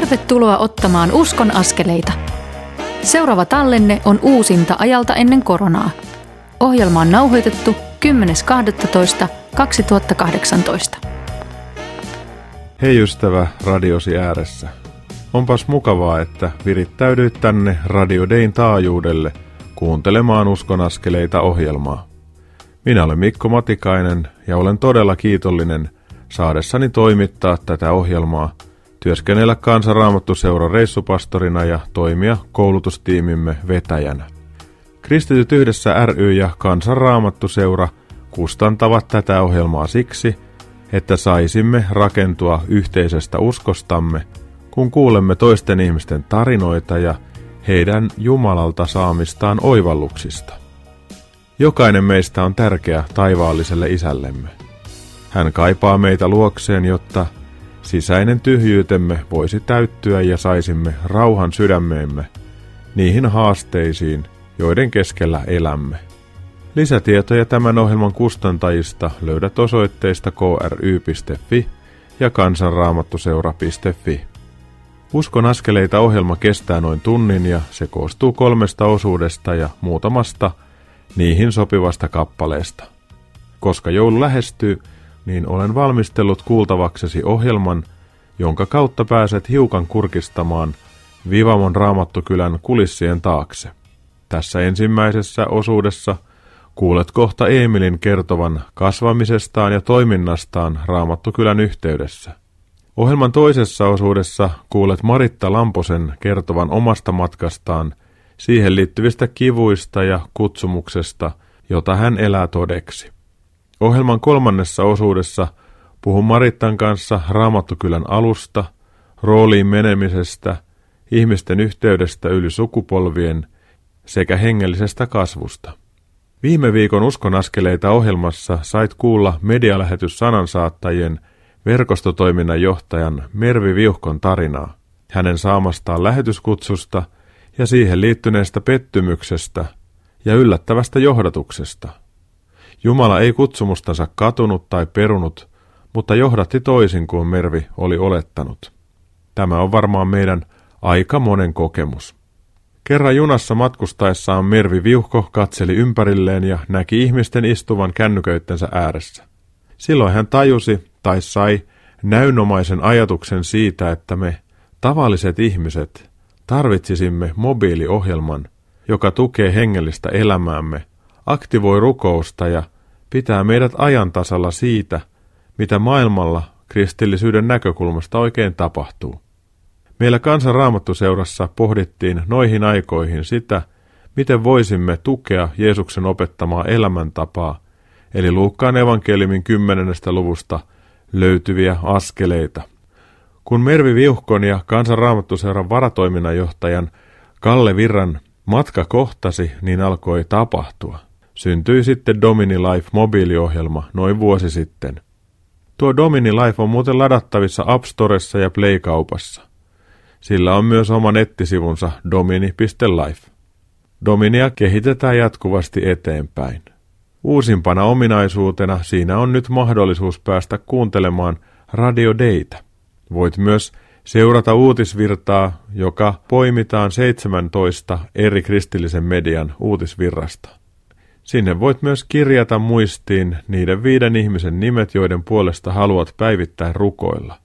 Tervetuloa ottamaan uskon askeleita. Seuraava tallenne on uusinta ajalta ennen koronaa. Ohjelma on nauhoitettu 10.12.2018. Hei ystävä radiosi ääressä. Onpas mukavaa, että virittäydyit tänne Radio Dayn taajuudelle kuuntelemaan uskonaskeleita ohjelmaa. Minä olen Mikko Matikainen ja olen todella kiitollinen saadessani toimittaa tätä ohjelmaa, työskennellä kansanraamattuseuran reissupastorina ja toimia koulutustiimimme vetäjänä. Kristityt yhdessä ry ja kansanraamattuseura kustantavat tätä ohjelmaa siksi, että saisimme rakentua yhteisestä uskostamme, kun kuulemme toisten ihmisten tarinoita ja heidän Jumalalta saamistaan oivalluksista. Jokainen meistä on tärkeä taivaalliselle isällemme. Hän kaipaa meitä luokseen, jotta sisäinen tyhjyytemme voisi täyttyä ja saisimme rauhan sydämeemme niihin haasteisiin, joiden keskellä elämme. Lisätietoja tämän ohjelman kustantajista löydät osoitteista kry.fi ja kansanraamattuseura.fi. Uskon askeleita ohjelma kestää noin tunnin ja se koostuu kolmesta osuudesta ja muutamasta niihin sopivasta kappaleesta. Koska joulu lähestyy, niin olen valmistellut kuultavaksesi ohjelman, jonka kautta pääset hiukan kurkistamaan Vivamon raamattukylän kulissien taakse. Tässä ensimmäisessä osuudessa – Kuulet kohta Emilin kertovan kasvamisestaan ja toiminnastaan Raamattukylän yhteydessä. Ohjelman toisessa osuudessa kuulet Maritta Lamposen kertovan omasta matkastaan, siihen liittyvistä kivuista ja kutsumuksesta, jota hän elää todeksi. Ohjelman kolmannessa osuudessa puhun Marittan kanssa Raamattukylän alusta, rooliin menemisestä, ihmisten yhteydestä yli sukupolvien sekä hengellisestä kasvusta. Viime viikon uskonaskeleita ohjelmassa sait kuulla medialähetys sanansaattajien verkostotoiminnan johtajan Mervi Viuhkon tarinaa, hänen saamastaan lähetyskutsusta ja siihen liittyneestä pettymyksestä ja yllättävästä johdatuksesta. Jumala ei kutsumustansa katunut tai perunut, mutta johdatti toisin kuin Mervi oli olettanut. Tämä on varmaan meidän aika monen kokemus. Kerran junassa matkustaessaan Mervi Viuhko katseli ympärilleen ja näki ihmisten istuvan kännyköittensä ääressä. Silloin hän tajusi tai sai näynomaisen ajatuksen siitä, että me, tavalliset ihmiset, tarvitsisimme mobiiliohjelman, joka tukee hengellistä elämäämme, aktivoi rukousta ja pitää meidät ajantasalla siitä, mitä maailmalla kristillisyyden näkökulmasta oikein tapahtuu. Meillä kansanraamattuseurassa pohdittiin noihin aikoihin sitä, miten voisimme tukea Jeesuksen opettamaa elämäntapaa, eli Luukkaan evankeliumin kymmenennestä luvusta löytyviä askeleita. Kun Mervi Viuhkon ja kansanraamattuseuran varatoiminnanjohtajan Kalle Virran matka kohtasi, niin alkoi tapahtua. Syntyi sitten Domini Life mobiiliohjelma noin vuosi sitten. Tuo Domini Life on muuten ladattavissa App Storessa ja Play-kaupassa. Sillä on myös oma nettisivunsa domini.life. Dominia kehitetään jatkuvasti eteenpäin. Uusimpana ominaisuutena siinä on nyt mahdollisuus päästä kuuntelemaan Radio Data. Voit myös seurata uutisvirtaa, joka poimitaan 17 eri kristillisen median uutisvirrasta. Sinne voit myös kirjata muistiin niiden viiden ihmisen nimet, joiden puolesta haluat päivittäin rukoilla.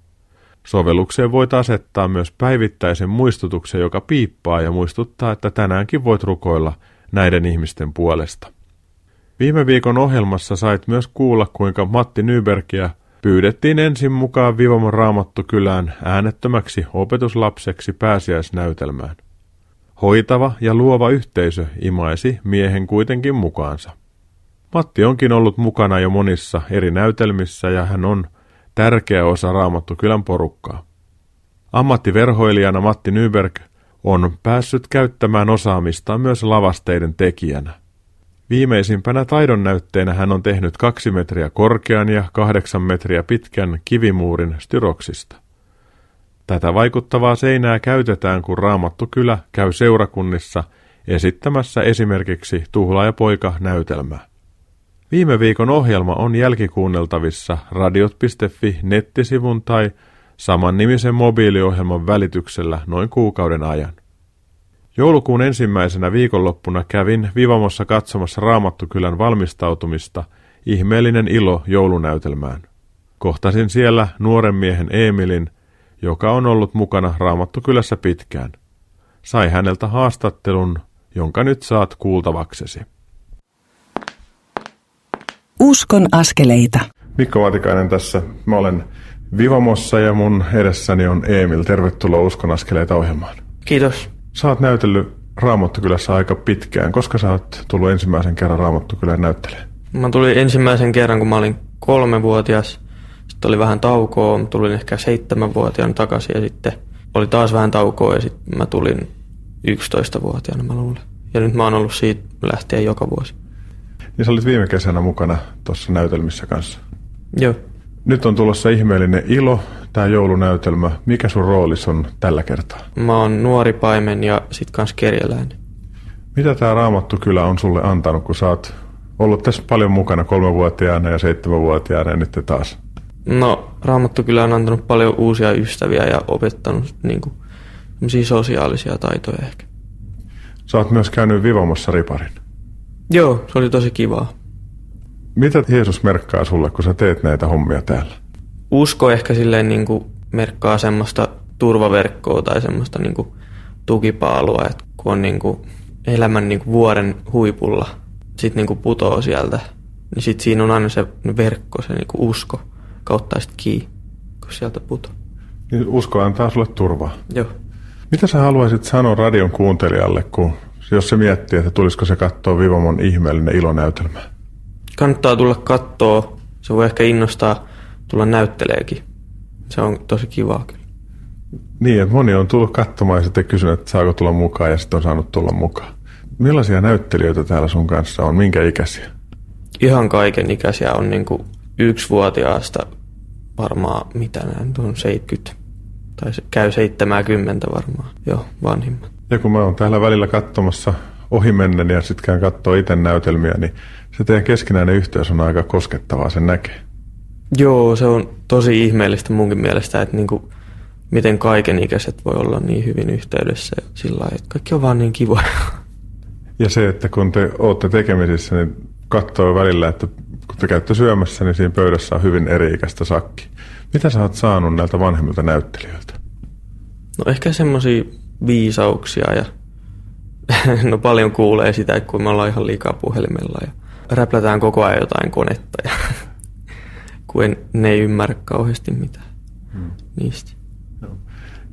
Sovellukseen voit asettaa myös päivittäisen muistutuksen, joka piippaa ja muistuttaa, että tänäänkin voit rukoilla näiden ihmisten puolesta. Viime viikon ohjelmassa sait myös kuulla, kuinka Matti Nybergia pyydettiin ensin mukaan Vivamon raamattu kylään äänettömäksi opetuslapseksi pääsiäisnäytelmään. Hoitava ja luova yhteisö imaisi miehen kuitenkin mukaansa. Matti onkin ollut mukana jo monissa eri näytelmissä ja hän on tärkeä osa Raamattu kylän porukkaa. Ammattiverhoilijana Matti Nyberg on päässyt käyttämään osaamistaan myös lavasteiden tekijänä. Viimeisimpänä taidon näytteenä hän on tehnyt kaksi metriä korkean ja kahdeksan metriä pitkän kivimuurin styroksista. Tätä vaikuttavaa seinää käytetään, kun Raamattu kylä käy seurakunnissa esittämässä esimerkiksi Tuhla ja poika näytelmää. Viime viikon ohjelma on jälkikuunneltavissa radiot.fi nettisivun tai saman nimisen mobiiliohjelman välityksellä noin kuukauden ajan. Joulukuun ensimmäisenä viikonloppuna kävin Vivamossa katsomassa Raamattukylän valmistautumista Ihmeellinen ilo joulunäytelmään. Kohtasin siellä nuoren miehen Emilin, joka on ollut mukana Raamattukylässä pitkään. Sai häneltä haastattelun, jonka nyt saat kuultavaksesi. Uskon askeleita. Mikko Vaatikainen tässä. Mä olen Vivamossa ja mun edessäni on Emil. Tervetuloa Uskon askeleita ohjelmaan. Kiitos. Sä oot näytellyt Raamattukylässä aika pitkään. Koska sä oot tullut ensimmäisen kerran Raamattukylään näyttelemään? Mä tulin ensimmäisen kerran, kun mä olin kolmevuotias. Sitten oli vähän taukoa. Mä tulin ehkä seitsemänvuotiaana takaisin ja sitten oli taas vähän taukoa ja sitten mä tulin 11-vuotiaana mä luulen. Ja nyt mä oon ollut siitä lähtien joka vuosi. Niin sä olit viime kesänä mukana tuossa näytelmissä kanssa. Joo. Nyt on tulossa ihmeellinen ilo, tämä joulunäytelmä. Mikä sun roolis on tällä kertaa? Mä oon nuori paimen ja sit kans kerjäläinen. Mitä tämä Raamattukylä on sulle antanut, kun sä oot ollut tässä paljon mukana kolmevuotiaana ja seitsemänvuotiaana ja nyt taas? No, Raamattu kyllä on antanut paljon uusia ystäviä ja opettanut niin kuin, sosiaalisia taitoja ehkä. Sä oot myös käynyt Vivamossa riparin. Joo, se oli tosi kivaa. Mitä Jeesus merkkaa sulle, kun sä teet näitä hommia täällä? Usko ehkä silleen niin kuin merkkaa semmoista turvaverkkoa tai semmoista niin kuin tukipaalua, että kun on niin kuin elämän niin kuin vuoren huipulla, sitten niin kuin putoo sieltä, niin sitten siinä on aina se verkko, se niin kuin usko kautta sitten kiinni, kun sieltä putoo. Niin usko antaa sulle turvaa. Joo. Mitä sä haluaisit sanoa radion kuuntelijalle, kun jos se miettii, että tulisiko se katsoa Vivamon ihmeellinen ilonäytelmä? Kannattaa tulla katsoa. Se voi ehkä innostaa tulla näytteleekin. Se on tosi kivaa kyllä. Niin, että moni on tullut katsomaan ja sitten kysynyt, että saako tulla mukaan ja sitten on saanut tulla mukaan. Millaisia näyttelijöitä täällä sun kanssa on? Minkä ikäisiä? Ihan kaiken ikäisiä on niin kuin yksivuotiaasta varmaan, mitä näin, on 70 tai se käy 70 varmaan, jo vanhimmat. Ja kun mä oon täällä välillä katsomassa ohimennen ja sitten käyn katsoa itse näytelmiä, niin se teidän keskinäinen yhteys on aika koskettavaa, sen näkee. Joo, se on tosi ihmeellistä munkin mielestä, että niinku, miten kaikenikäiset voi olla niin hyvin yhteydessä sillä lailla, että kaikki on vaan niin kivoja. Ja se, että kun te olette tekemisissä, niin katsoo välillä, että kun te käytte syömässä, niin siinä pöydässä on hyvin eri-ikäistä sakki. Mitä sä oot saanut näiltä vanhemmilta näyttelijöiltä? No ehkä semmoisia viisauksia ja no paljon kuulee sitä, kun me ollaan ihan liikaa puhelimella ja räplätään koko ajan jotain konetta ja kun ne ei ymmärrä kauheasti mitään hmm. niistä.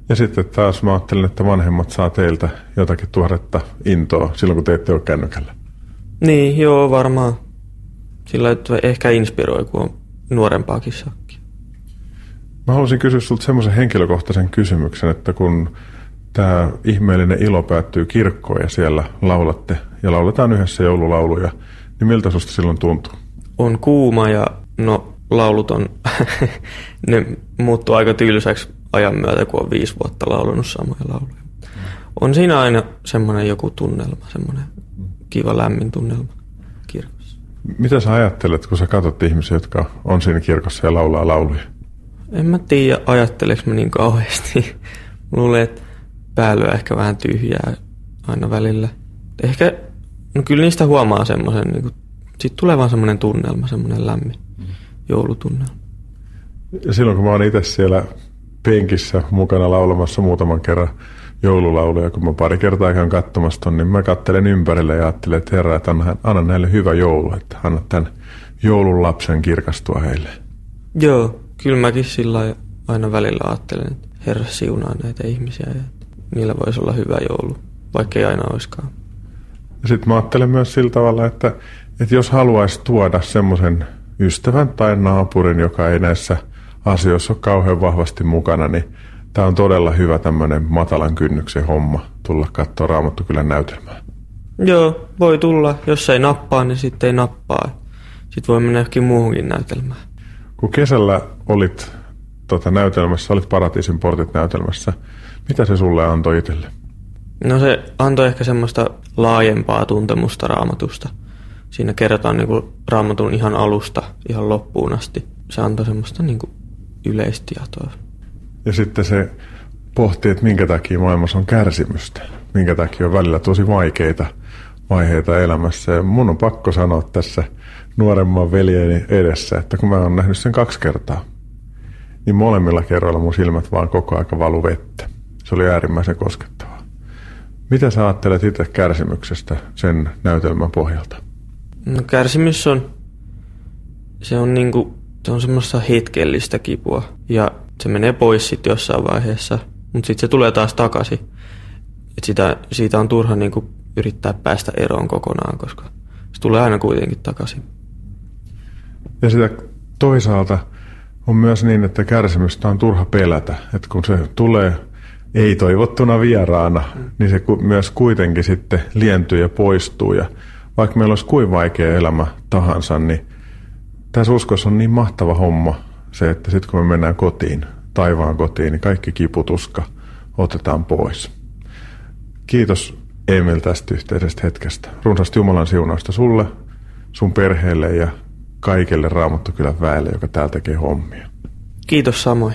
Ja sitten taas mä ajattelen, että vanhemmat saa teiltä jotakin tuoretta intoa silloin, kun te ette ole kännykällä. Niin, joo, varmaan. Sillä että ehkä inspiroi, kun on nuorempaakin sakkia. Mä haluaisin kysyä sinulta semmoisen henkilökohtaisen kysymyksen, että kun tämä ihmeellinen ilo päättyy kirkkoon ja siellä laulatte ja lauletaan yhdessä joululauluja, niin miltä susta silloin tuntuu? On kuuma ja no laulut on, ne muuttuu aika tylsäksi ajan myötä, kun on viisi vuotta laulunut samoja lauluja. On siinä aina semmoinen joku tunnelma, semmoinen kiva lämmin tunnelma. Mitä sä ajattelet, kun sä katsot ihmisiä, jotka on siinä kirkossa ja laulaa lauluja? En mä tiedä, ajatteleks mä niin kauheasti. Luulen, että päällä on ehkä vähän tyhjää aina välillä. Ehkä, no kyllä niistä huomaa semmoisen, niin sitten tulee vaan semmoinen tunnelma, semmoinen lämmin joulutunnelma. Ja silloin kun mä oon itse siellä penkissä mukana laulamassa muutaman kerran joululauluja, kun mä pari kertaa käyn katsomassa ton, niin mä kattelen ympärille ja ajattelen, että herra, että anna, anna näille hyvä joulu, että anna tämän joulun lapsen kirkastua heille. Joo, kyllä mäkin sillä aina välillä ajattelen, että herra siunaa näitä ihmisiä ja niillä voisi olla hyvä joulu, vaikka ei aina olisikaan. Sitten mä ajattelen myös sillä tavalla, että, että jos haluaisi tuoda semmoisen ystävän tai naapurin, joka ei näissä asioissa ole kauhean vahvasti mukana, niin Tämä on todella hyvä tämmöinen matalan kynnyksen homma tulla katsoa Raamattu kyllä näytelmää. Joo, voi tulla. Jos ei nappaa, niin sitten ei nappaa. Sitten voi mennä johonkin muuhunkin näytelmään. Kun kesällä olit tota, näytelmässä, olit Paratiisin portit näytelmässä, mitä se sulle antoi itselle? No se antoi ehkä semmoista laajempaa tuntemusta raamatusta. Siinä kerrotaan niin kuin raamatun ihan alusta ihan loppuun asti. Se antoi semmoista niin kuin yleistietoa Ja sitten se pohtii, että minkä takia maailmassa on kärsimystä, minkä takia on välillä tosi vaikeita vaiheita elämässä. Ja mun on pakko sanoa tässä nuoremman veljeni edessä, että kun mä oon nähnyt sen kaksi kertaa, niin molemmilla kerroilla mun silmät vaan koko aika valu vettä. Se oli äärimmäisen koskettavaa. Mitä sä ajattelet itse kärsimyksestä sen näytelmän pohjalta? No kärsimys on, se on niinku, se on semmoista hetkellistä kipua ja se menee pois sitten jossain vaiheessa, mutta sitten se tulee taas takaisin. Et sitä, siitä on turha niinku yrittää päästä eroon kokonaan, koska se tulee aina kuitenkin takaisin. Ja sitä toisaalta on myös niin, että kärsimystä on turha pelätä. Että kun se tulee ei-toivottuna vieraana, mm. niin se myös kuitenkin sitten lientyy ja poistuu. Ja vaikka meillä olisi kuin vaikea elämä tahansa, niin tässä uskossa on niin mahtava homma se, että sitten kun me mennään kotiin, taivaan kotiin, niin kaikki kiputuska otetaan pois. Kiitos Emil tästä yhteisestä hetkestä. Runsaasti Jumalan siunausta sulle, sun perheelle ja kaikelle Raamattukylän väelle, joka täällä tekee hommia. Kiitos samoin.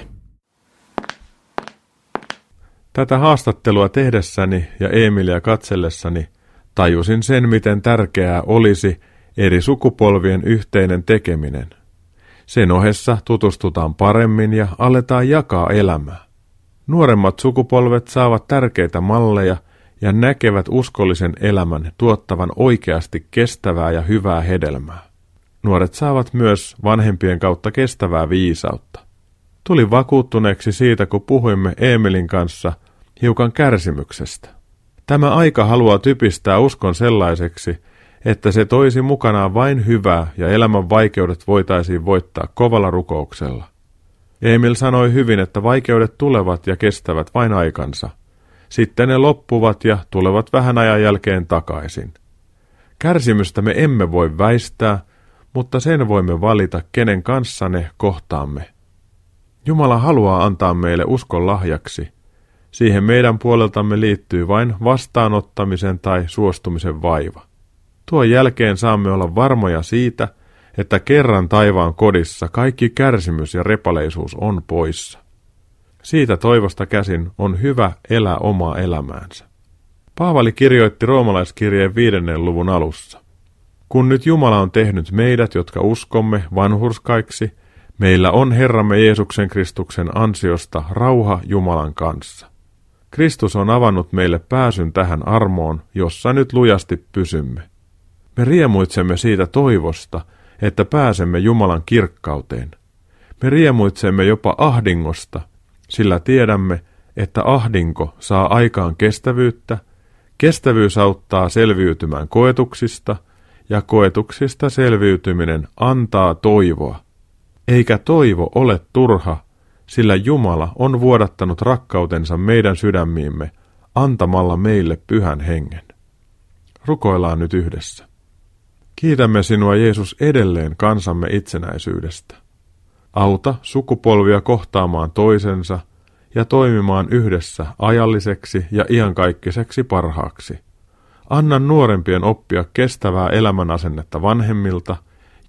Tätä haastattelua tehdessäni ja Emilia katsellessani tajusin sen, miten tärkeää olisi eri sukupolvien yhteinen tekeminen. Sen ohessa tutustutaan paremmin ja aletaan jakaa elämää. Nuoremmat sukupolvet saavat tärkeitä malleja ja näkevät uskollisen elämän tuottavan oikeasti kestävää ja hyvää hedelmää. Nuoret saavat myös vanhempien kautta kestävää viisautta. Tuli vakuuttuneeksi siitä, kun puhuimme Emilin kanssa hiukan kärsimyksestä. Tämä aika haluaa typistää uskon sellaiseksi, että se toisi mukanaan vain hyvää ja elämän vaikeudet voitaisiin voittaa kovalla rukouksella. Emil sanoi hyvin, että vaikeudet tulevat ja kestävät vain aikansa. Sitten ne loppuvat ja tulevat vähän ajan jälkeen takaisin. Kärsimystä me emme voi väistää, mutta sen voimme valita, kenen kanssa ne kohtaamme. Jumala haluaa antaa meille uskon lahjaksi. Siihen meidän puoleltamme liittyy vain vastaanottamisen tai suostumisen vaiva. Tuon jälkeen saamme olla varmoja siitä, että kerran taivaan kodissa kaikki kärsimys ja repaleisuus on poissa. Siitä toivosta käsin on hyvä elää omaa elämäänsä. Paavali kirjoitti roomalaiskirjeen viidennen luvun alussa. Kun nyt Jumala on tehnyt meidät, jotka uskomme, vanhurskaiksi, meillä on Herramme Jeesuksen Kristuksen ansiosta rauha Jumalan kanssa. Kristus on avannut meille pääsyn tähän armoon, jossa nyt lujasti pysymme. Me riemuitsemme siitä toivosta, että pääsemme Jumalan kirkkauteen. Me riemuitsemme jopa ahdingosta, sillä tiedämme, että ahdinko saa aikaan kestävyyttä, kestävyys auttaa selviytymään koetuksista – ja koetuksista selviytyminen antaa toivoa. Eikä toivo ole turha, sillä Jumala on vuodattanut rakkautensa meidän sydämiimme antamalla meille pyhän hengen. Rukoillaan nyt yhdessä. Kiitämme sinua Jeesus edelleen kansamme itsenäisyydestä. Auta sukupolvia kohtaamaan toisensa ja toimimaan yhdessä ajalliseksi ja iankaikkiseksi parhaaksi. Anna nuorempien oppia kestävää elämänasennetta vanhemmilta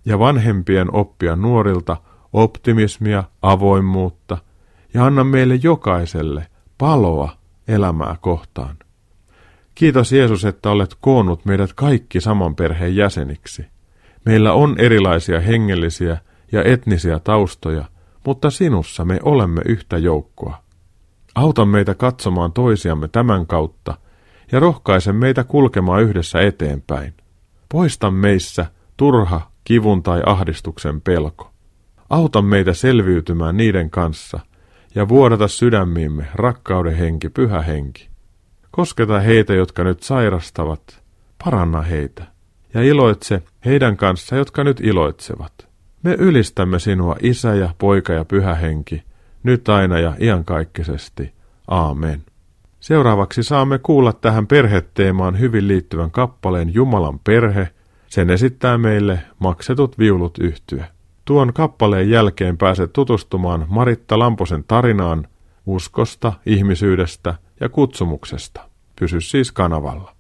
ja vanhempien oppia nuorilta optimismia, avoimuutta ja anna meille jokaiselle paloa elämää kohtaan. Kiitos Jeesus, että olet koonnut meidät kaikki saman perheen jäseniksi. Meillä on erilaisia hengellisiä ja etnisiä taustoja, mutta sinussa me olemme yhtä joukkoa. Auta meitä katsomaan toisiamme tämän kautta ja rohkaise meitä kulkemaan yhdessä eteenpäin. Poista meissä turha kivun tai ahdistuksen pelko. Auta meitä selviytymään niiden kanssa ja vuodata sydämiimme rakkauden henki, pyhä henki. Kosketa heitä, jotka nyt sairastavat, paranna heitä ja iloitse heidän kanssa, jotka nyt iloitsevat. Me ylistämme sinua, Isä ja Poika ja Pyhä Henki, nyt aina ja iankaikkisesti. Aamen. Seuraavaksi saamme kuulla tähän perheteemaan hyvin liittyvän kappaleen Jumalan perhe. Sen esittää meille maksetut viulut yhtyä. Tuon kappaleen jälkeen pääset tutustumaan Maritta Lamposen tarinaan uskosta, ihmisyydestä ja kutsumuksesta. Pysy siis kanavalla.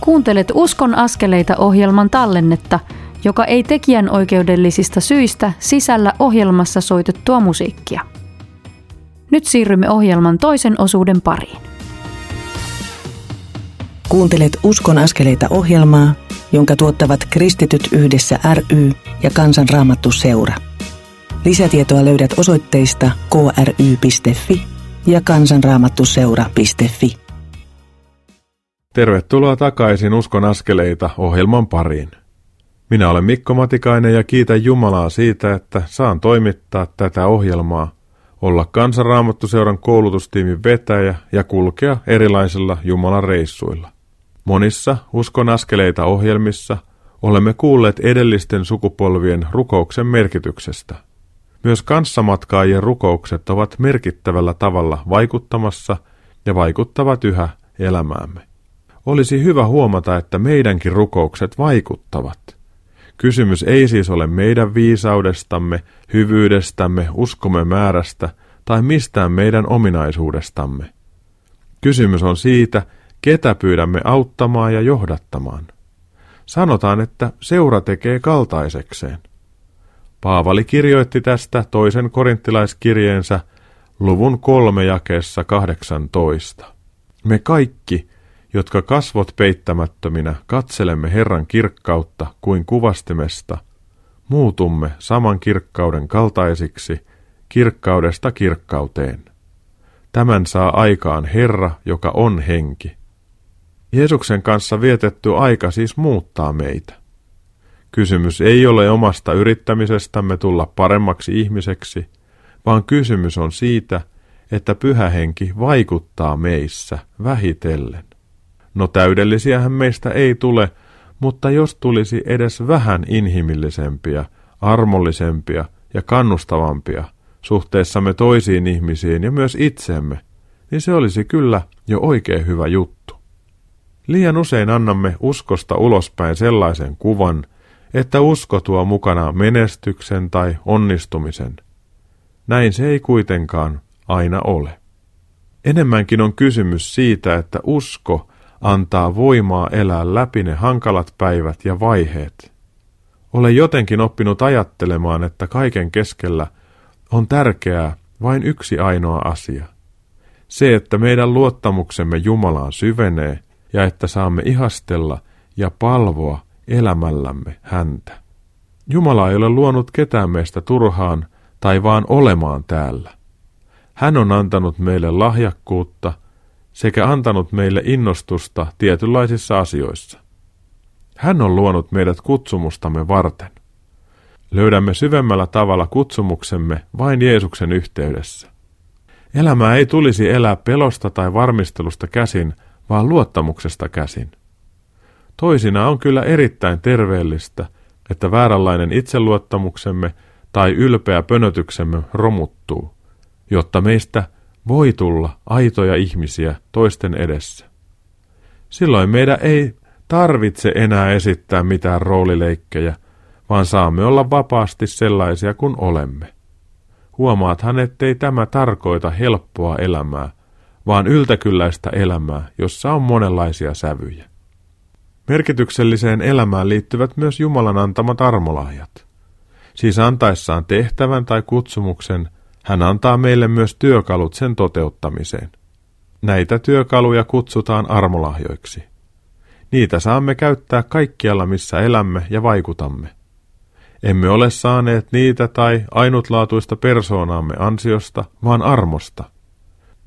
Kuuntelet Uskon askeleita ohjelman tallennetta – joka ei tekijänoikeudellisista syistä sisällä ohjelmassa soitettua musiikkia. Nyt siirrymme ohjelman toisen osuuden pariin. Kuuntelet Uskon askeleita ohjelmaa, jonka tuottavat Kristityt yhdessä ry ja Kansanraamattu seura. Lisätietoa löydät osoitteista kry.fi ja kansanraamattuseura.fi. Tervetuloa takaisin Uskon askeleita ohjelman pariin. Minä olen Mikko Matikainen ja kiitän Jumalaa siitä, että saan toimittaa tätä ohjelmaa, olla Kansanraamattuseuran koulutustiimin vetäjä ja kulkea erilaisilla Jumalan reissuilla. Monissa Uskon askeleita ohjelmissa olemme kuulleet edellisten sukupolvien rukouksen merkityksestä. Myös kanssamatkaajien rukoukset ovat merkittävällä tavalla vaikuttamassa ja vaikuttavat yhä elämäämme. Olisi hyvä huomata, että meidänkin rukoukset vaikuttavat. Kysymys ei siis ole meidän viisaudestamme, hyvyydestämme, uskomme määrästä tai mistään meidän ominaisuudestamme. Kysymys on siitä, ketä pyydämme auttamaan ja johdattamaan. Sanotaan, että seura tekee kaltaisekseen. Paavali kirjoitti tästä toisen korinttilaiskirjeensä luvun kolme jakeessa 18. Me kaikki, jotka kasvot peittämättöminä katselemme Herran kirkkautta kuin kuvastimesta, muutumme saman kirkkauden kaltaisiksi kirkkaudesta kirkkauteen. Tämän saa aikaan Herra, joka on henki. Jeesuksen kanssa vietetty aika siis muuttaa meitä. Kysymys ei ole omasta yrittämisestämme tulla paremmaksi ihmiseksi, vaan kysymys on siitä, että pyhä henki vaikuttaa meissä vähitellen. No täydellisiähän meistä ei tule, mutta jos tulisi edes vähän inhimillisempiä, armollisempia ja kannustavampia suhteessamme toisiin ihmisiin ja myös itseemme, niin se olisi kyllä jo oikein hyvä juttu. Liian usein annamme uskosta ulospäin sellaisen kuvan, että usko tuo mukanaan menestyksen tai onnistumisen. Näin se ei kuitenkaan aina ole. Enemmänkin on kysymys siitä, että usko antaa voimaa elää läpi ne hankalat päivät ja vaiheet. Olen jotenkin oppinut ajattelemaan, että kaiken keskellä on tärkeää vain yksi ainoa asia. Se, että meidän luottamuksemme Jumalaan syvenee ja että saamme ihastella ja palvoa elämällämme häntä. Jumala ei ole luonut ketään meistä turhaan tai vaan olemaan täällä. Hän on antanut meille lahjakkuutta sekä antanut meille innostusta tietynlaisissa asioissa. Hän on luonut meidät kutsumustamme varten. Löydämme syvemmällä tavalla kutsumuksemme vain Jeesuksen yhteydessä. Elämää ei tulisi elää pelosta tai varmistelusta käsin, vaan luottamuksesta käsin. Toisina on kyllä erittäin terveellistä, että vääränlainen itseluottamuksemme tai ylpeä pönötyksemme romuttuu, jotta meistä voi tulla aitoja ihmisiä toisten edessä. Silloin meidän ei tarvitse enää esittää mitään roolileikkejä, vaan saamme olla vapaasti sellaisia kuin olemme. Huomaathan, ettei tämä tarkoita helppoa elämää, vaan yltäkylläistä elämää, jossa on monenlaisia sävyjä. Merkitykselliseen elämään liittyvät myös Jumalan antamat armolahjat. Siis antaessaan tehtävän tai kutsumuksen, hän antaa meille myös työkalut sen toteuttamiseen. Näitä työkaluja kutsutaan armolahjoiksi. Niitä saamme käyttää kaikkialla, missä elämme ja vaikutamme. Emme ole saaneet niitä tai ainutlaatuista persoonaamme ansiosta, vaan armosta.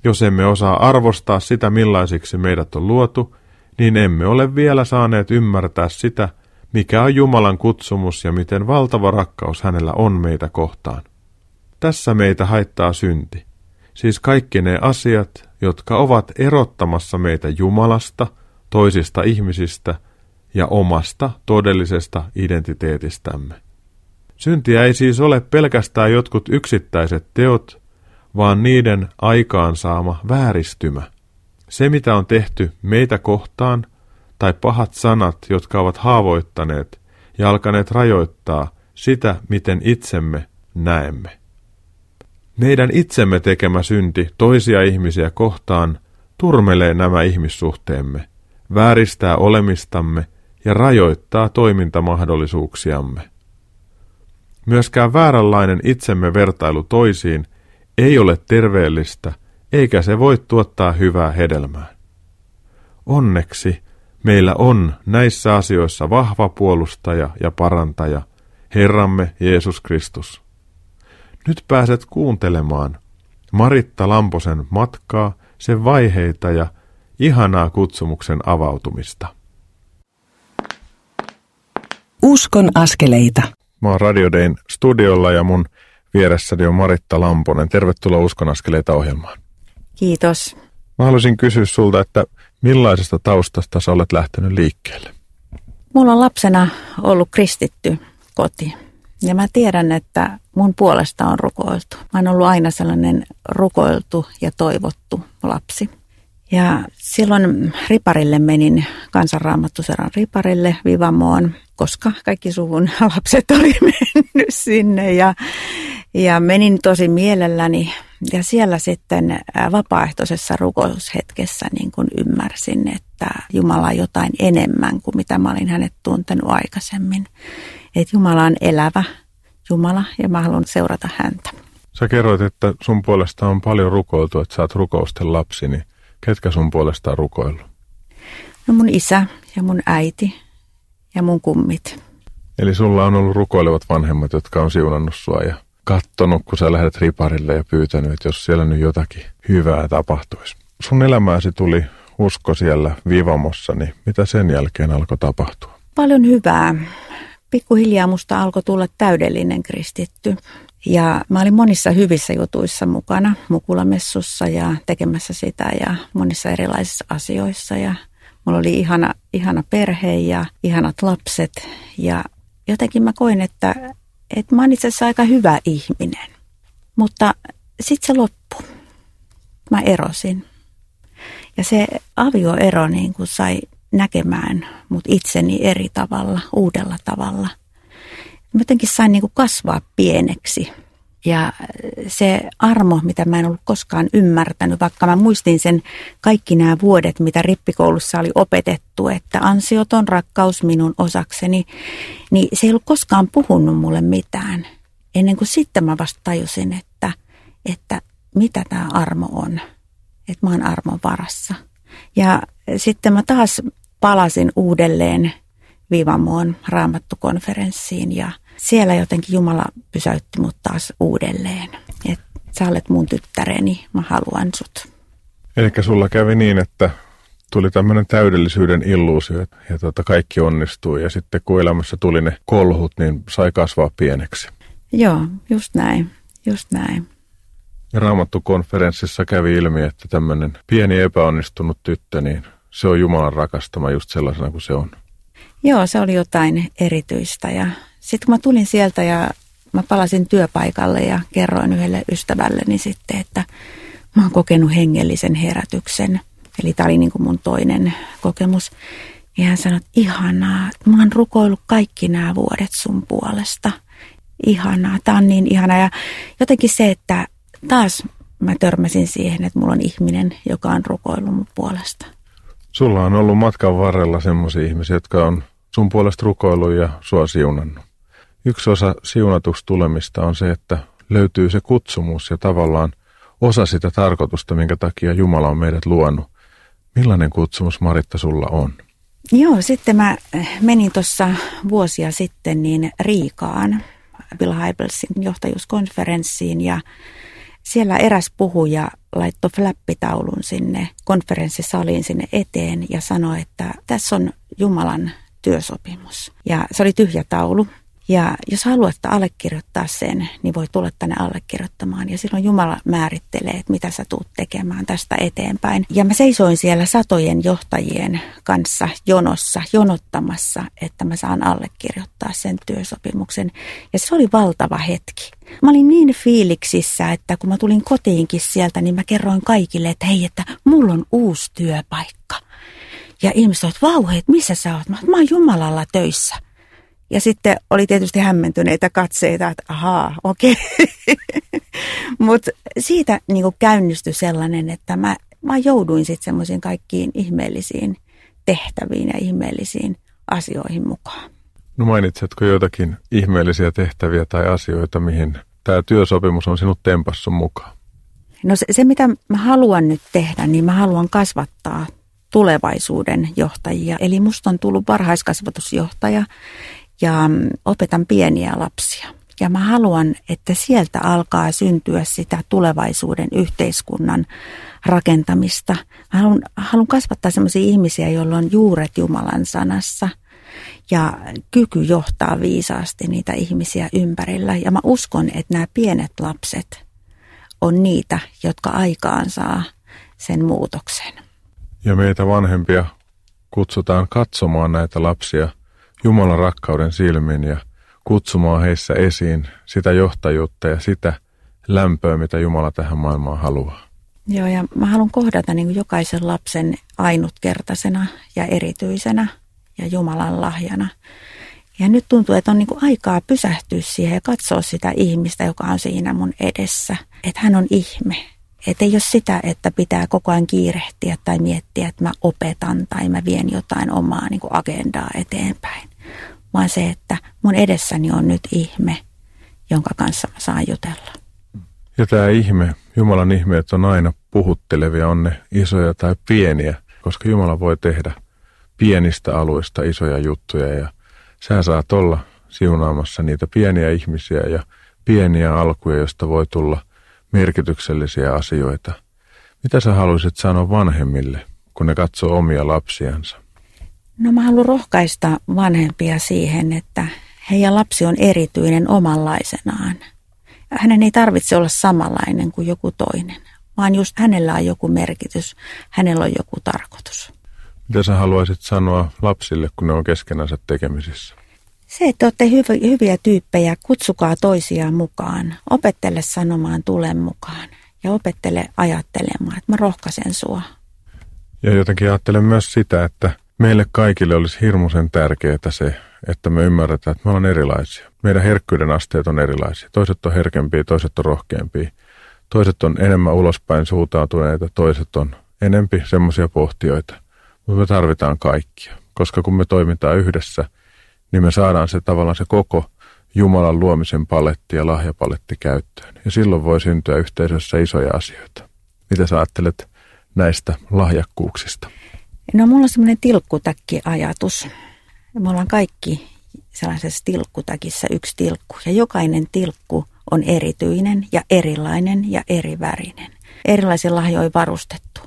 Jos emme osaa arvostaa sitä, millaisiksi meidät on luotu, niin emme ole vielä saaneet ymmärtää sitä, mikä on Jumalan kutsumus ja miten valtava rakkaus hänellä on meitä kohtaan. Tässä meitä haittaa synti, siis kaikki ne asiat, jotka ovat erottamassa meitä Jumalasta, toisista ihmisistä ja omasta todellisesta identiteetistämme. Syntiä ei siis ole pelkästään jotkut yksittäiset teot, vaan niiden aikaansaama vääristymä. Se, mitä on tehty meitä kohtaan, tai pahat sanat, jotka ovat haavoittaneet ja alkaneet rajoittaa sitä, miten itsemme näemme. Meidän itsemme tekemä synti toisia ihmisiä kohtaan turmelee nämä ihmissuhteemme, vääristää olemistamme ja rajoittaa toimintamahdollisuuksiamme. Myöskään vääränlainen itsemme vertailu toisiin ei ole terveellistä, eikä se voi tuottaa hyvää hedelmää. Onneksi meillä on näissä asioissa vahva puolustaja ja parantaja, Herramme Jeesus Kristus. Nyt pääset kuuntelemaan Maritta Lamposen matkaa, sen vaiheita ja ihanaa kutsumuksen avautumista. Uskon askeleita. Mä oon Radiodein studiolla ja mun vieressäni on Maritta Lamponen. Tervetuloa Uskon askeleita ohjelmaan. Kiitos. Mä haluaisin kysyä sulta, että millaisesta taustasta sä olet lähtenyt liikkeelle? Mulla on lapsena ollut kristitty koti. Ja mä tiedän, että mun puolesta on rukoiltu. Mä oon ollut aina sellainen rukoiltu ja toivottu lapsi. Ja silloin riparille menin kansanraamattuseran riparille Vivamoon, koska kaikki suvun lapset oli mennyt sinne ja, ja menin tosi mielelläni. Ja siellä sitten vapaaehtoisessa rukoushetkessä niin kuin ymmärsin, että Jumala on jotain enemmän kuin mitä mä olin hänet tuntenut aikaisemmin. Että Jumala on elävä Jumala ja mä haluan seurata häntä. Sä kerroit, että sun puolesta on paljon rukoiltu, että sä oot rukousten lapsi, niin ketkä sun puolesta on rukoillut? No mun isä ja mun äiti ja mun kummit. Eli sulla on ollut rukoilevat vanhemmat, jotka on siunannut sua ja kattonut, kun sä lähdet riparille ja pyytänyt, että jos siellä nyt jotakin hyvää tapahtuisi. Sun elämääsi tuli usko siellä Vivamossa, niin mitä sen jälkeen alkoi tapahtua? Paljon hyvää pikkuhiljaa musta alkoi tulla täydellinen kristitty. Ja mä olin monissa hyvissä jutuissa mukana, Mukulamessussa ja tekemässä sitä ja monissa erilaisissa asioissa. Ja mulla oli ihana, ihana perhe ja ihanat lapset. Ja jotenkin mä koin, että, että mä oon itse asiassa aika hyvä ihminen. Mutta sitten se loppui. Mä erosin. Ja se avioero niin kuin sai näkemään mut itseni eri tavalla, uudella tavalla. Mä jotenkin sain niin kuin kasvaa pieneksi. Ja se armo, mitä mä en ollut koskaan ymmärtänyt, vaikka mä muistin sen kaikki nämä vuodet, mitä rippikoulussa oli opetettu, että ansioton rakkaus minun osakseni, niin se ei ollut koskaan puhunut mulle mitään. Ennen kuin sitten mä vasta tajusin, että, että mitä tämä armo on. Että mä oon armon varassa. Ja sitten mä taas palasin uudelleen Vivamoon raamattukonferenssiin ja siellä jotenkin Jumala pysäytti mut taas uudelleen. Että sä olet mun tyttäreni, mä haluan sut. Eli sulla kävi niin, että tuli tämmöinen täydellisyyden illuusio ja tuota, kaikki onnistui ja sitten kun elämässä tuli ne kolhut, niin sai kasvaa pieneksi. Joo, just näin, just näin. Ja raamattukonferenssissa kävi ilmi, että tämmöinen pieni epäonnistunut tyttö, niin se on Jumalan rakastama just sellaisena kuin se on. Joo, se oli jotain erityistä ja sitten kun mä tulin sieltä ja mä palasin työpaikalle ja kerroin yhdelle ystävälleni sitten, että mä oon kokenut hengellisen herätyksen. Eli tämä oli niin kuin mun toinen kokemus. Ja hän sanoi, että ihanaa, mä oon rukoillut kaikki nämä vuodet sun puolesta. Ihanaa, tämä on niin ihanaa. Ja jotenkin se, että taas mä törmäsin siihen, että mulla on ihminen, joka on rukoillut mun puolesta. Sulla on ollut matkan varrella semmoisia ihmisiä, jotka on sun puolesta rukoillut ja sua siunannut. Yksi osa siunatuksi tulemista on se, että löytyy se kutsumus ja tavallaan osa sitä tarkoitusta, minkä takia Jumala on meidät luonut. Millainen kutsumus Maritta sulla on? Joo, sitten mä menin tuossa vuosia sitten niin Riikaan Bill Hybelsin johtajuuskonferenssiin ja siellä eräs puhuja laittoi flappitaulun sinne konferenssisaliin sinne eteen ja sanoi, että tässä on Jumalan työsopimus. Ja se oli tyhjä taulu. Ja jos haluat allekirjoittaa sen, niin voi tulla tänne allekirjoittamaan. Ja silloin Jumala määrittelee, että mitä sä tuut tekemään tästä eteenpäin. Ja mä seisoin siellä satojen johtajien kanssa jonossa, jonottamassa, että mä saan allekirjoittaa sen työsopimuksen. Ja se oli valtava hetki. Mä olin niin fiiliksissä, että kun mä tulin kotiinkin sieltä, niin mä kerroin kaikille, että hei, että mulla on uusi työpaikka. Ja ihmiset olivat, vau, hei, missä sä oot? Mä, mä oon Jumalalla töissä. Ja sitten oli tietysti hämmentyneitä katseita, että ahaa, okei. Okay. Mutta siitä niin käynnistyi sellainen, että mä, mä jouduin sitten semmoisiin kaikkiin ihmeellisiin tehtäviin ja ihmeellisiin asioihin mukaan. No mainitsetko joitakin ihmeellisiä tehtäviä tai asioita, mihin tämä työsopimus on sinut tempassu mukaan? No se, se, mitä mä haluan nyt tehdä, niin mä haluan kasvattaa tulevaisuuden johtajia. Eli musta on tullut varhaiskasvatusjohtaja ja mm, opetan pieniä lapsia. Ja mä haluan, että sieltä alkaa syntyä sitä tulevaisuuden yhteiskunnan rakentamista. Mä haluan, haluan kasvattaa sellaisia ihmisiä, joilla on juuret Jumalan sanassa ja kyky johtaa viisaasti niitä ihmisiä ympärillä. Ja mä uskon, että nämä pienet lapset on niitä, jotka aikaan saa sen muutoksen. Ja meitä vanhempia kutsutaan katsomaan näitä lapsia Jumalan rakkauden silmin ja kutsumaan heissä esiin sitä johtajuutta ja sitä lämpöä, mitä Jumala tähän maailmaan haluaa. Joo, ja mä haluan kohdata niin kuin jokaisen lapsen ainutkertaisena ja erityisenä ja Jumalan lahjana. Ja nyt tuntuu, että on niin kuin aikaa pysähtyä siihen ja katsoa sitä ihmistä, joka on siinä mun edessä. Että hän on ihme. Että ei ole sitä, että pitää koko ajan kiirehtiä tai miettiä, että mä opetan tai mä vien jotain omaa niin kuin agendaa eteenpäin. Vaan se, että mun edessäni on nyt ihme, jonka kanssa mä saan jutella. Ja tämä ihme, Jumalan ihmeet on aina puhuttelevia, on ne isoja tai pieniä, koska Jumala voi tehdä pienistä alueista isoja juttuja ja sä saat olla siunaamassa niitä pieniä ihmisiä ja pieniä alkuja, joista voi tulla merkityksellisiä asioita. Mitä sä haluaisit sanoa vanhemmille, kun ne katsoo omia lapsiansa? No mä haluan rohkaista vanhempia siihen, että heidän lapsi on erityinen omanlaisenaan. Hänen ei tarvitse olla samanlainen kuin joku toinen, vaan just hänellä on joku merkitys, hänellä on joku tarkoitus. Mitä sä haluaisit sanoa lapsille, kun ne on keskenänsä tekemisissä? Se, että olette hyviä tyyppejä, kutsukaa toisiaan mukaan. Opettele sanomaan tulen mukaan ja opettele ajattelemaan, että mä rohkaisen sua. Ja jotenkin ajattelen myös sitä, että meille kaikille olisi hirmuisen tärkeää se, että me ymmärretään, että me ollaan erilaisia. Meidän herkkyyden asteet on erilaisia. Toiset on herkempiä, toiset on rohkeampia. Toiset on enemmän ulospäin suuntautuneita, toiset on enempi semmoisia pohtijoita. Mutta me tarvitaan kaikkia, koska kun me toimitaan yhdessä, niin me saadaan se tavallaan se koko Jumalan luomisen paletti ja lahjapaletti käyttöön. Ja silloin voi syntyä yhteisössä isoja asioita. Mitä sä ajattelet näistä lahjakkuuksista? No mulla on semmoinen tilkkutäkki-ajatus. Me ollaan kaikki sellaisessa tilkkutäkissä yksi tilkku. Ja jokainen tilkku on erityinen ja erilainen ja erivärinen. Erilaisia lahjoja varustettu.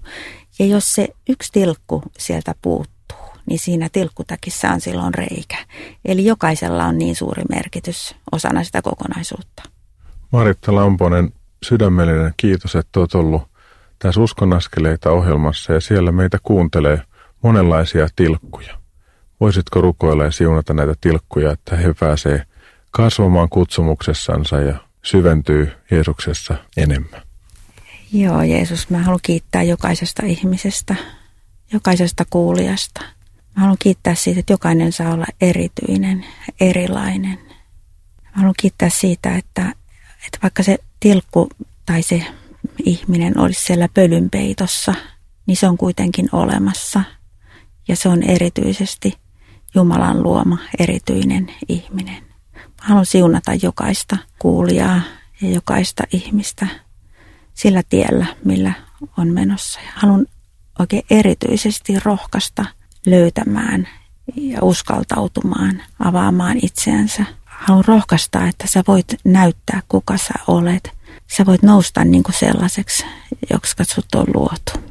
Ja jos se yksi tilkku sieltä puuttuu, niin siinä tilkkutäkissä on silloin reikä. Eli jokaisella on niin suuri merkitys osana sitä kokonaisuutta. Maritta Lamponen, sydämellinen kiitos, että olet ollut tässä Uskonaskeleita ohjelmassa ja siellä meitä kuuntelee monenlaisia tilkkuja. Voisitko rukoilla ja siunata näitä tilkkuja, että he pääsee kasvamaan kutsumuksessansa ja syventyy Jeesuksessa enemmän? Joo, Jeesus, mä haluan kiittää jokaisesta ihmisestä, jokaisesta kuulijasta. Mä haluan kiittää siitä, että jokainen saa olla erityinen, erilainen. Mä haluan kiittää siitä, että, että vaikka se tilkku tai se ihminen olisi siellä pölynpeitossa, niin se on kuitenkin olemassa. Ja se on erityisesti Jumalan luoma erityinen ihminen. Mä haluan siunata jokaista kuulijaa ja jokaista ihmistä sillä tiellä, millä on menossa. Ja haluan oikein erityisesti rohkaista löytämään ja uskaltautumaan, avaamaan itseänsä. Haluan rohkaista, että sä voit näyttää, kuka sä olet. Sä voit nousta niin kuin sellaiseksi, joksi sut on luotu.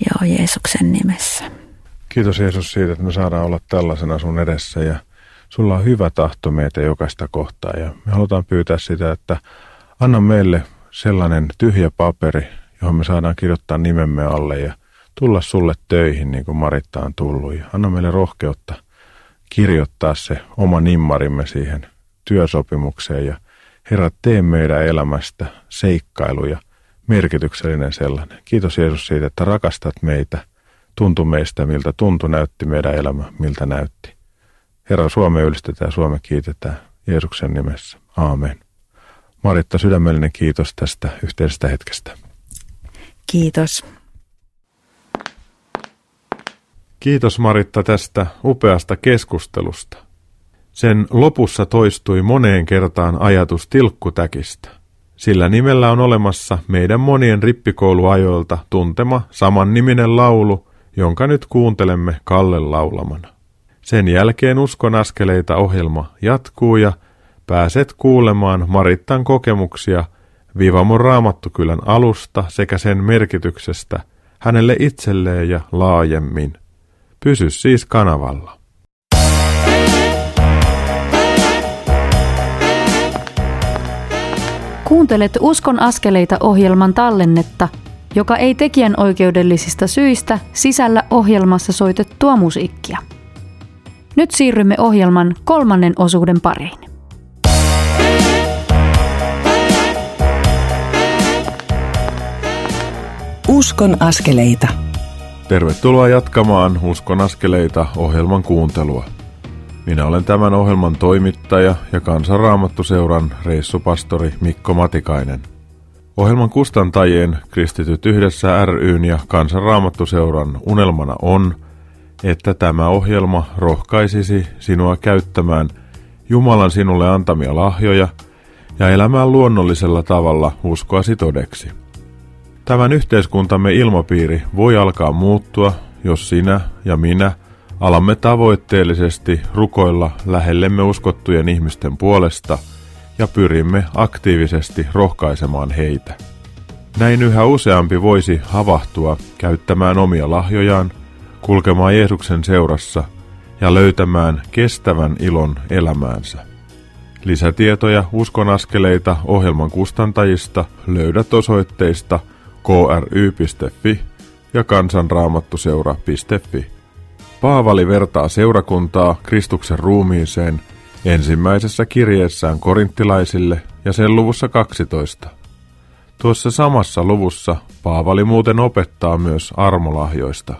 Joo, Jeesuksen nimessä. Kiitos Jeesus siitä, että me saadaan olla tällaisena sun edessä ja sulla on hyvä tahto meitä jokaista kohtaa ja me halutaan pyytää sitä, että anna meille sellainen tyhjä paperi, johon me saadaan kirjoittaa nimemme alle ja tulla sulle töihin niin kuin Maritta on tullut. Ja anna meille rohkeutta kirjoittaa se oma nimmarimme siihen työsopimukseen ja Herra, tee meidän elämästä seikkailuja, merkityksellinen sellainen. Kiitos Jeesus siitä, että rakastat meitä, tuntu meistä, miltä tuntu, näytti meidän elämä, miltä näytti. Herra, Suomea ylistetään, Suomea kiitetään Jeesuksen nimessä. Aamen. Maritta, sydämellinen kiitos tästä yhteisestä hetkestä. Kiitos. Kiitos Maritta tästä upeasta keskustelusta. Sen lopussa toistui moneen kertaan ajatus tilkkutäkistä. Sillä nimellä on olemassa meidän monien rippikouluajoilta tuntema saman niminen laulu, jonka nyt kuuntelemme Kalle laulamana. Sen jälkeen Uskon askeleita ohjelma jatkuu ja pääset kuulemaan Marittan kokemuksia Vivamon Raamattukylän alusta sekä sen merkityksestä hänelle itselleen ja laajemmin. Pysy siis kanavalla. Kuuntelet Uskon askeleita ohjelman tallennetta, joka ei tekijän oikeudellisista syistä sisällä ohjelmassa soitettua musiikkia. Nyt siirrymme ohjelman kolmannen osuuden pariin. Uskon askeleita. Tervetuloa jatkamaan Uskon askeleita ohjelman kuuntelua. Minä olen tämän ohjelman toimittaja ja kansanraamattuseuran reissupastori Mikko Matikainen. Ohjelman kustantajien Kristityt yhdessä ryn ja kansanraamattuseuran unelmana on, että tämä ohjelma rohkaisisi sinua käyttämään Jumalan sinulle antamia lahjoja ja elämään luonnollisella tavalla uskoasi todeksi. Tämän yhteiskuntamme ilmapiiri voi alkaa muuttua, jos sinä ja minä alamme tavoitteellisesti rukoilla lähellemme uskottujen ihmisten puolesta ja pyrimme aktiivisesti rohkaisemaan heitä. Näin yhä useampi voisi havahtua käyttämään omia lahjojaan, kulkemaan Jeesuksen seurassa ja löytämään kestävän ilon elämäänsä. Lisätietoja uskonaskeleita ohjelman kustantajista löydät osoitteista – kry.fi ja kansanraamattuseura.fi. Paavali vertaa seurakuntaa Kristuksen ruumiiseen ensimmäisessä kirjeessään korinttilaisille ja sen luvussa 12. Tuossa samassa luvussa Paavali muuten opettaa myös armolahjoista.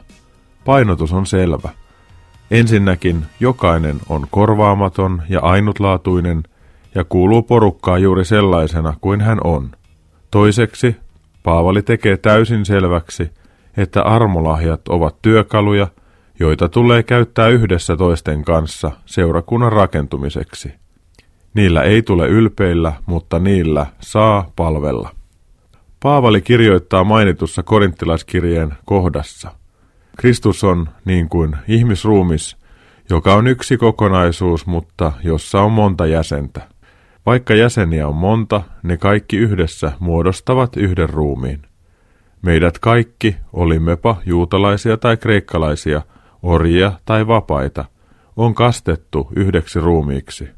Painotus on selvä. Ensinnäkin jokainen on korvaamaton ja ainutlaatuinen ja kuuluu porukkaa juuri sellaisena kuin hän on. Toiseksi Paavali tekee täysin selväksi, että armolahjat ovat työkaluja, joita tulee käyttää yhdessä toisten kanssa seurakunnan rakentumiseksi. Niillä ei tule ylpeillä, mutta niillä saa palvella. Paavali kirjoittaa mainitussa korinttilaiskirjeen kohdassa. Kristus on niin kuin ihmisruumis, joka on yksi kokonaisuus, mutta jossa on monta jäsentä. Vaikka jäseniä on monta, ne kaikki yhdessä muodostavat yhden ruumiin. Meidät kaikki, olimmepa juutalaisia tai kreikkalaisia, orjia tai vapaita, on kastettu yhdeksi ruumiiksi.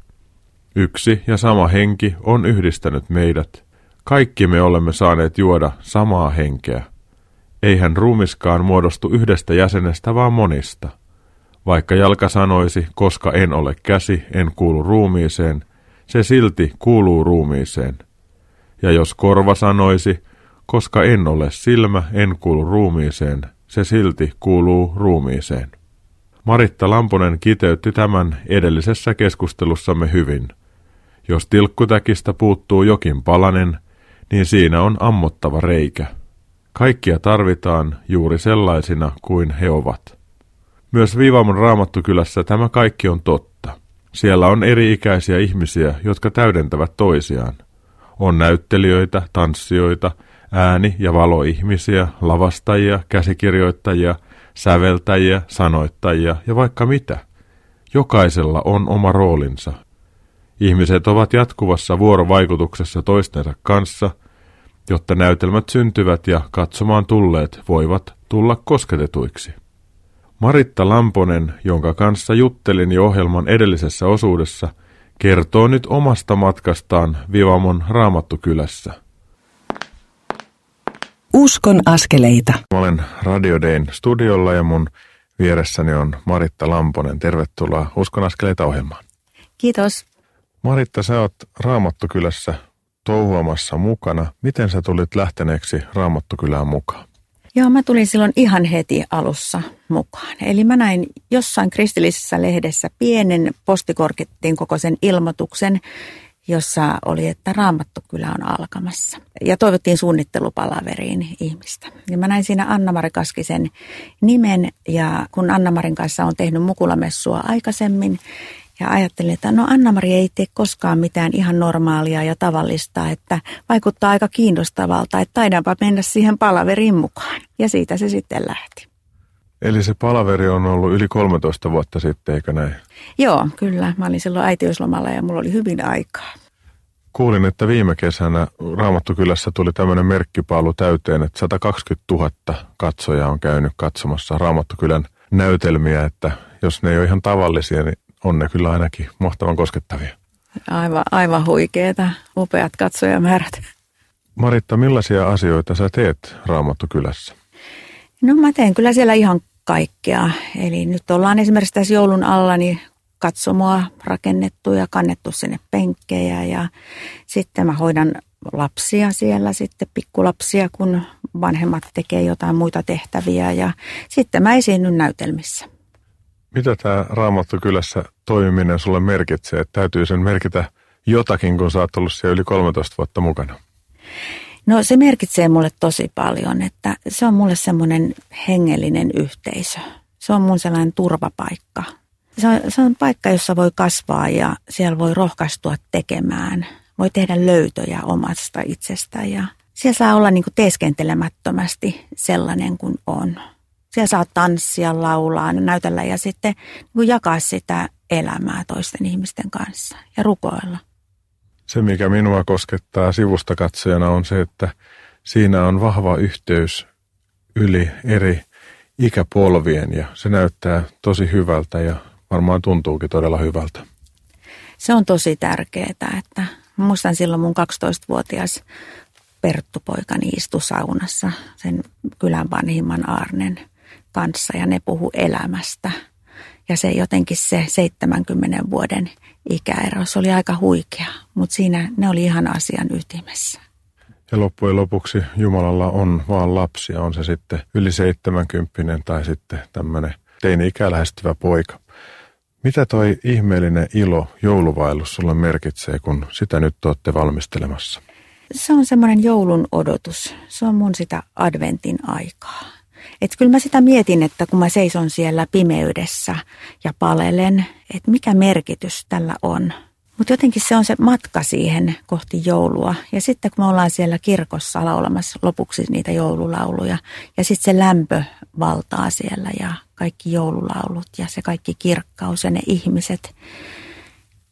Yksi ja sama henki on yhdistänyt meidät. Kaikki me olemme saaneet juoda samaa henkeä. Eihän ruumiskaan muodostu yhdestä jäsenestä, vaan monista. Vaikka jalka sanoisi, koska en ole käsi, en kuulu ruumiiseen, se silti kuuluu ruumiiseen. Ja jos korva sanoisi, koska en ole silmä, en kuulu ruumiiseen, se silti kuuluu ruumiiseen. Maritta Lamponen kiteytti tämän edellisessä keskustelussamme hyvin. Jos tilkkutäkistä puuttuu jokin palanen, niin siinä on ammottava reikä. Kaikkia tarvitaan juuri sellaisina kuin he ovat. Myös Viivamon raamattukylässä tämä kaikki on totta. Siellä on eri-ikäisiä ihmisiä, jotka täydentävät toisiaan. On näyttelijöitä, tanssijoita, ääni- ja valoihmisiä, lavastajia, käsikirjoittajia, säveltäjiä, sanoittajia ja vaikka mitä. Jokaisella on oma roolinsa. Ihmiset ovat jatkuvassa vuorovaikutuksessa toistensa kanssa, jotta näytelmät syntyvät ja katsomaan tulleet voivat tulla kosketetuiksi. Maritta Lamponen, jonka kanssa juttelin jo ohjelman edellisessä osuudessa, kertoo nyt omasta matkastaan Vivamon Raamattukylässä. Uskon askeleita. Mä olen Radio Dayn studiolla ja mun vieressäni on Maritta Lamponen. Tervetuloa Uskon askeleita ohjelmaan. Kiitos. Maritta, sä oot Raamattukylässä touhuamassa mukana. Miten sä tulit lähteneeksi Raamattukylään mukaan? Joo, mä tulin silloin ihan heti alussa mukaan. Eli mä näin jossain kristillisessä lehdessä pienen postikorkittiin kokoisen ilmoituksen, jossa oli, että Raamattu kyllä on alkamassa. Ja toivottiin suunnittelupalaveriin ihmistä. Ja mä näin siinä Anna-Mari Kaskisen nimen ja kun Anna-Marin kanssa on tehnyt mukulamessua aikaisemmin, ja ajattelin, että no Anna-Mari ei tee koskaan mitään ihan normaalia ja tavallista, että vaikuttaa aika kiinnostavalta, että taidaanpa mennä siihen palaveriin mukaan. Ja siitä se sitten lähti. Eli se palaveri on ollut yli 13 vuotta sitten, eikö näin? Joo, kyllä. Mä olin silloin äitiyslomalla ja mulla oli hyvin aikaa. Kuulin, että viime kesänä Raamattukylässä tuli tämmöinen merkkipaalu täyteen, että 120 000 katsojaa on käynyt katsomassa Raamattukylän näytelmiä, että jos ne ei ole ihan tavallisia, niin on ne kyllä ainakin mahtavan koskettavia. Aivan, aivan huikeeta, upeat katsojamäärät. Maritta, millaisia asioita sä teet Raamattukylässä? No mä teen kyllä siellä ihan kaikkea. Eli nyt ollaan esimerkiksi tässä joulun alla niin katsomoa rakennettu ja kannettu sinne penkkejä ja sitten mä hoidan lapsia siellä, sitten pikkulapsia, kun vanhemmat tekee jotain muita tehtäviä ja sitten mä esiinnyn näytelmissä. Mitä tämä Raamattu kylässä toimiminen sulle merkitsee? Täytyy sen merkitä jotakin, kun sä oot ollut siellä yli 13 vuotta mukana. No se merkitsee mulle tosi paljon, että se on mulle semmoinen hengellinen yhteisö. Se on mun sellainen turvapaikka. Se on, se on paikka, jossa voi kasvaa ja siellä voi rohkaistua tekemään. Voi tehdä löytöjä omasta itsestään ja siellä saa olla niin kuin teeskentelemättömästi sellainen kuin on. Siellä saa tanssia, laulaa, näytellä ja sitten niin jakaa sitä elämää toisten ihmisten kanssa ja rukoilla. Se, mikä minua koskettaa sivusta katsojana, on se, että siinä on vahva yhteys yli eri ikäpolvien ja se näyttää tosi hyvältä ja varmaan tuntuukin todella hyvältä. Se on tosi tärkeää, että muistan silloin mun 12-vuotias Perttu-poikani istui saunassa sen kylän vanhimman Arnen kanssa ja ne puhu elämästä. Ja se jotenkin se 70 vuoden ikäero, se oli aika huikea, mutta siinä ne oli ihan asian ytimessä. Ja loppujen lopuksi Jumalalla on vaan lapsia, on se sitten yli 70 tai sitten tämmöinen teini-ikää lähestyvä poika. Mitä toi ihmeellinen ilo jouluvaellus sulle merkitsee, kun sitä nyt olette valmistelemassa? Se on semmoinen joulun odotus. Se on mun sitä adventin aikaa. Että kyllä mä sitä mietin, että kun mä seison siellä pimeydessä ja palelen, että mikä merkitys tällä on. Mutta jotenkin se on se matka siihen kohti joulua. Ja sitten kun me ollaan siellä kirkossa laulamassa lopuksi niitä joululauluja ja sitten se lämpö valtaa siellä ja kaikki joululaulut ja se kaikki kirkkaus ja ne ihmiset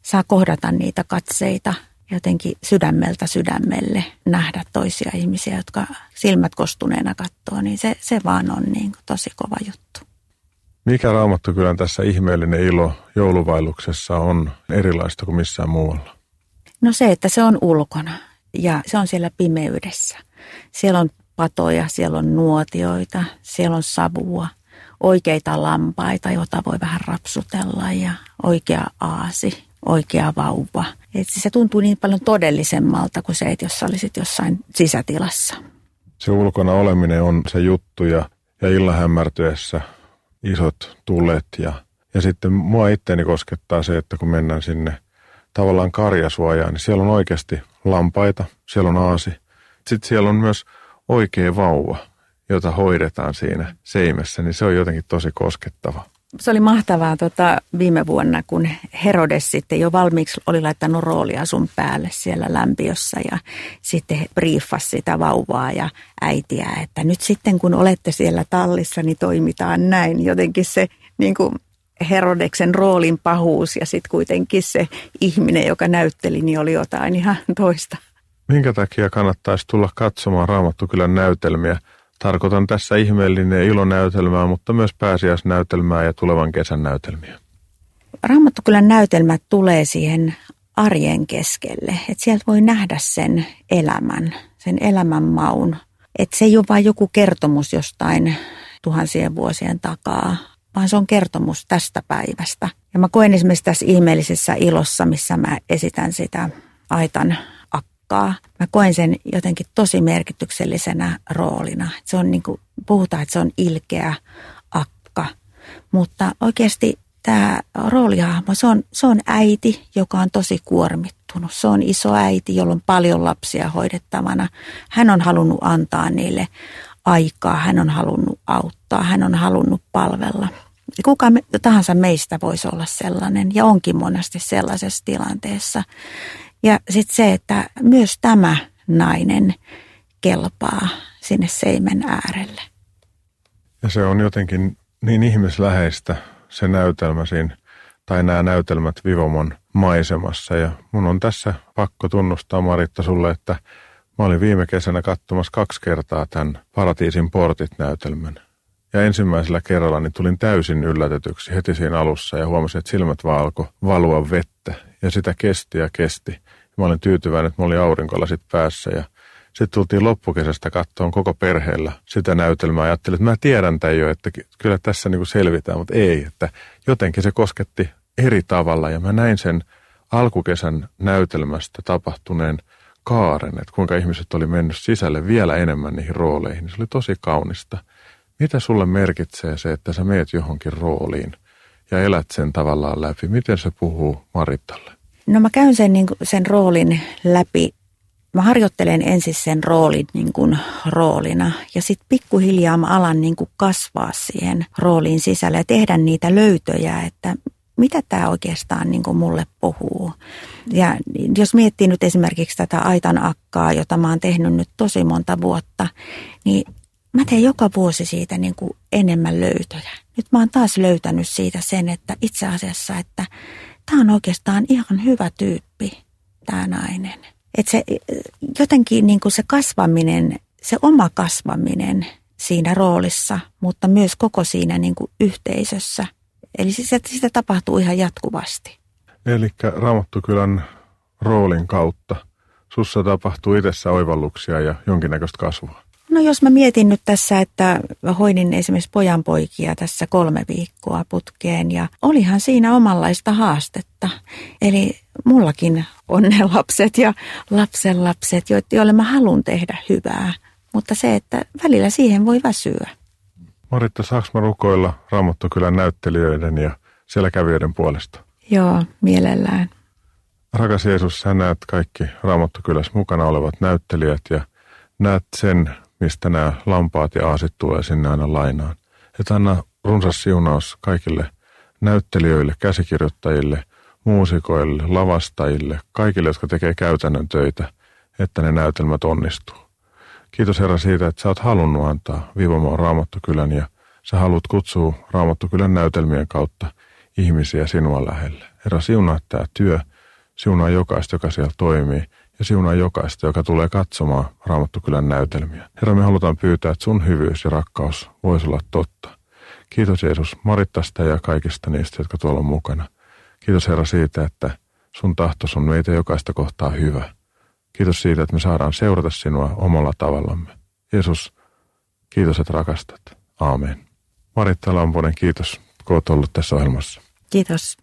saa kohdata niitä katseita jotenkin sydämeltä sydämelle nähdä toisia ihmisiä, jotka silmät kostuneena katsoo, niin se, se vaan on niin kuin tosi kova juttu. Mikä Raamattu kyllä tässä ihmeellinen ilo jouluvailuksessa on erilaista kuin missään muualla? No se, että se on ulkona ja se on siellä pimeydessä. Siellä on patoja, siellä on nuotioita, siellä on savua, oikeita lampaita, joita voi vähän rapsutella ja oikea aasi, oikea vauva. Et se tuntuu niin paljon todellisemmalta kuin se, että jos olisit jossain sisätilassa. Se ulkona oleminen on se juttu ja, ja illan hämärtyessä isot tulet ja, ja sitten mua itteeni koskettaa se, että kun mennään sinne tavallaan karjasuojaan, niin siellä on oikeasti lampaita, siellä on aasi. Sitten siellä on myös oikea vauva, jota hoidetaan siinä seimessä, niin se on jotenkin tosi koskettava. Se oli mahtavaa tota, viime vuonna, kun Herodes sitten jo valmiiksi oli laittanut roolia sun päälle siellä lämpiössä ja sitten briefasi sitä vauvaa ja äitiä, että nyt sitten kun olette siellä tallissa, niin toimitaan näin. Jotenkin se niin kuin Herodeksen roolin pahuus ja sitten kuitenkin se ihminen, joka näytteli, niin oli jotain ihan toista. Minkä takia kannattaisi tulla katsomaan Raamattukylän näytelmiä? Tarkoitan tässä ihmeellinen ilonäytelmää, mutta myös pääsiäisnäytelmää ja tulevan kesän näytelmiä. Raamattukylän näytelmät tulee siihen arjen keskelle, että sieltä voi nähdä sen elämän, sen elämän maun. Että se ei ole vain joku kertomus jostain tuhansien vuosien takaa, vaan se on kertomus tästä päivästä. Ja mä koen esimerkiksi tässä ihmeellisessä ilossa, missä mä esitän sitä aitan akkaa. Mä koen sen jotenkin tosi merkityksellisenä roolina. Se on niin kuin, puhutaan, että se on ilkeä akka, mutta oikeasti tämä roolihahmo, se on, se on äiti, joka on tosi kuormittunut. Se on iso äiti, jolla on paljon lapsia hoidettavana. Hän on halunnut antaa niille aikaa, hän on halunnut auttaa, hän on halunnut palvella. Kuka tahansa meistä voisi olla sellainen ja onkin monesti sellaisessa tilanteessa. Ja sitten se, että myös tämä nainen kelpaa sinne seimen äärelle. Ja se on jotenkin niin ihmisläheistä se näytelmä siinä, tai nämä näytelmät Vivomon maisemassa. Ja mun on tässä pakko tunnustaa Maritta sulle, että mä olin viime kesänä katsomassa kaksi kertaa tämän Paratiisin portit-näytelmän. Ja ensimmäisellä kerralla niin tulin täysin yllätetyksi heti siinä alussa ja huomasin, että silmät vaan alkoi valua vettä. Ja sitä kesti ja kesti. Mä olin tyytyväinen, että mä olin aurinkolasit päässä ja sitten tultiin loppukesästä kattoon koko perheellä sitä näytelmää. Ajattelin, että mä tiedän tämän jo, että kyllä tässä niin kuin selvitään, mutta ei. Että jotenkin se kosketti eri tavalla ja mä näin sen alkukesän näytelmästä tapahtuneen kaaren, että kuinka ihmiset oli mennyt sisälle vielä enemmän niihin rooleihin. Se oli tosi kaunista. Mitä sulle merkitsee se, että sä meet johonkin rooliin ja elät sen tavallaan läpi? Miten se puhuu Maritalle? No mä käyn sen, niin kuin, sen roolin läpi mä harjoittelen ensin sen roolin niin kuin roolina ja sitten pikkuhiljaa mä alan niin kuin kasvaa siihen rooliin sisälle ja tehdä niitä löytöjä, että mitä tämä oikeastaan niin kuin mulle puhuu. Ja jos miettii nyt esimerkiksi tätä Aitan akkaa, jota mä oon tehnyt nyt tosi monta vuotta, niin mä teen joka vuosi siitä niin kuin enemmän löytöjä. Nyt mä oon taas löytänyt siitä sen, että itse asiassa, että tämä on oikeastaan ihan hyvä tyyppi, tämä nainen. Että se jotenkin niin kuin se kasvaminen, se oma kasvaminen siinä roolissa, mutta myös koko siinä niin kuin yhteisössä. Eli sitä, sitä tapahtuu ihan jatkuvasti. Eli Raamattokylän roolin kautta sussa tapahtuu itsessä oivalluksia ja jonkinnäköistä kasvua. No jos mä mietin nyt tässä, että hoidin esimerkiksi pojanpoikia tässä kolme viikkoa putkeen ja olihan siinä omanlaista haastetta. Eli mullakin on ne lapset ja lapsenlapset, joille mä haluan tehdä hyvää. Mutta se, että välillä siihen voi väsyä. Maritta, saaks mä rukoilla Raamattokylän näyttelijöiden ja siellä kävijöiden puolesta? Joo, mielellään. Rakas Jeesus, sä näet kaikki Raamattokylässä mukana olevat näyttelijät ja näet sen, mistä nämä lampaat ja aasit tulee sinne aina lainaan. Että anna runsas siunaus kaikille näyttelijöille, käsikirjoittajille, muusikoille, lavastajille, kaikille, jotka tekee käytännön töitä, että ne näytelmät onnistuu. Kiitos Herra siitä, että sä oot halunnut antaa Vivomaan Raamattokylän ja sä haluat kutsua Raamattokylän näytelmien kautta ihmisiä sinua lähelle. Herra, siunaa tämä työ, siunaa jokaista, joka siellä toimii ja siunaa jokaista, joka tulee katsomaan Raamattukylän näytelmiä. Herra, me halutaan pyytää, että sun hyvyys ja rakkaus voisi olla totta. Kiitos Jeesus Marittasta ja kaikista niistä, jotka tuolla on mukana. Kiitos Herra siitä, että sun tahtos on meitä jokaista kohtaa hyvä. Kiitos siitä, että me saadaan seurata sinua omalla tavallamme. Jeesus, kiitos, että rakastat. Aamen. Maritta Lamponen, kiitos, kun olet ollut tässä ohjelmassa. Kiitos.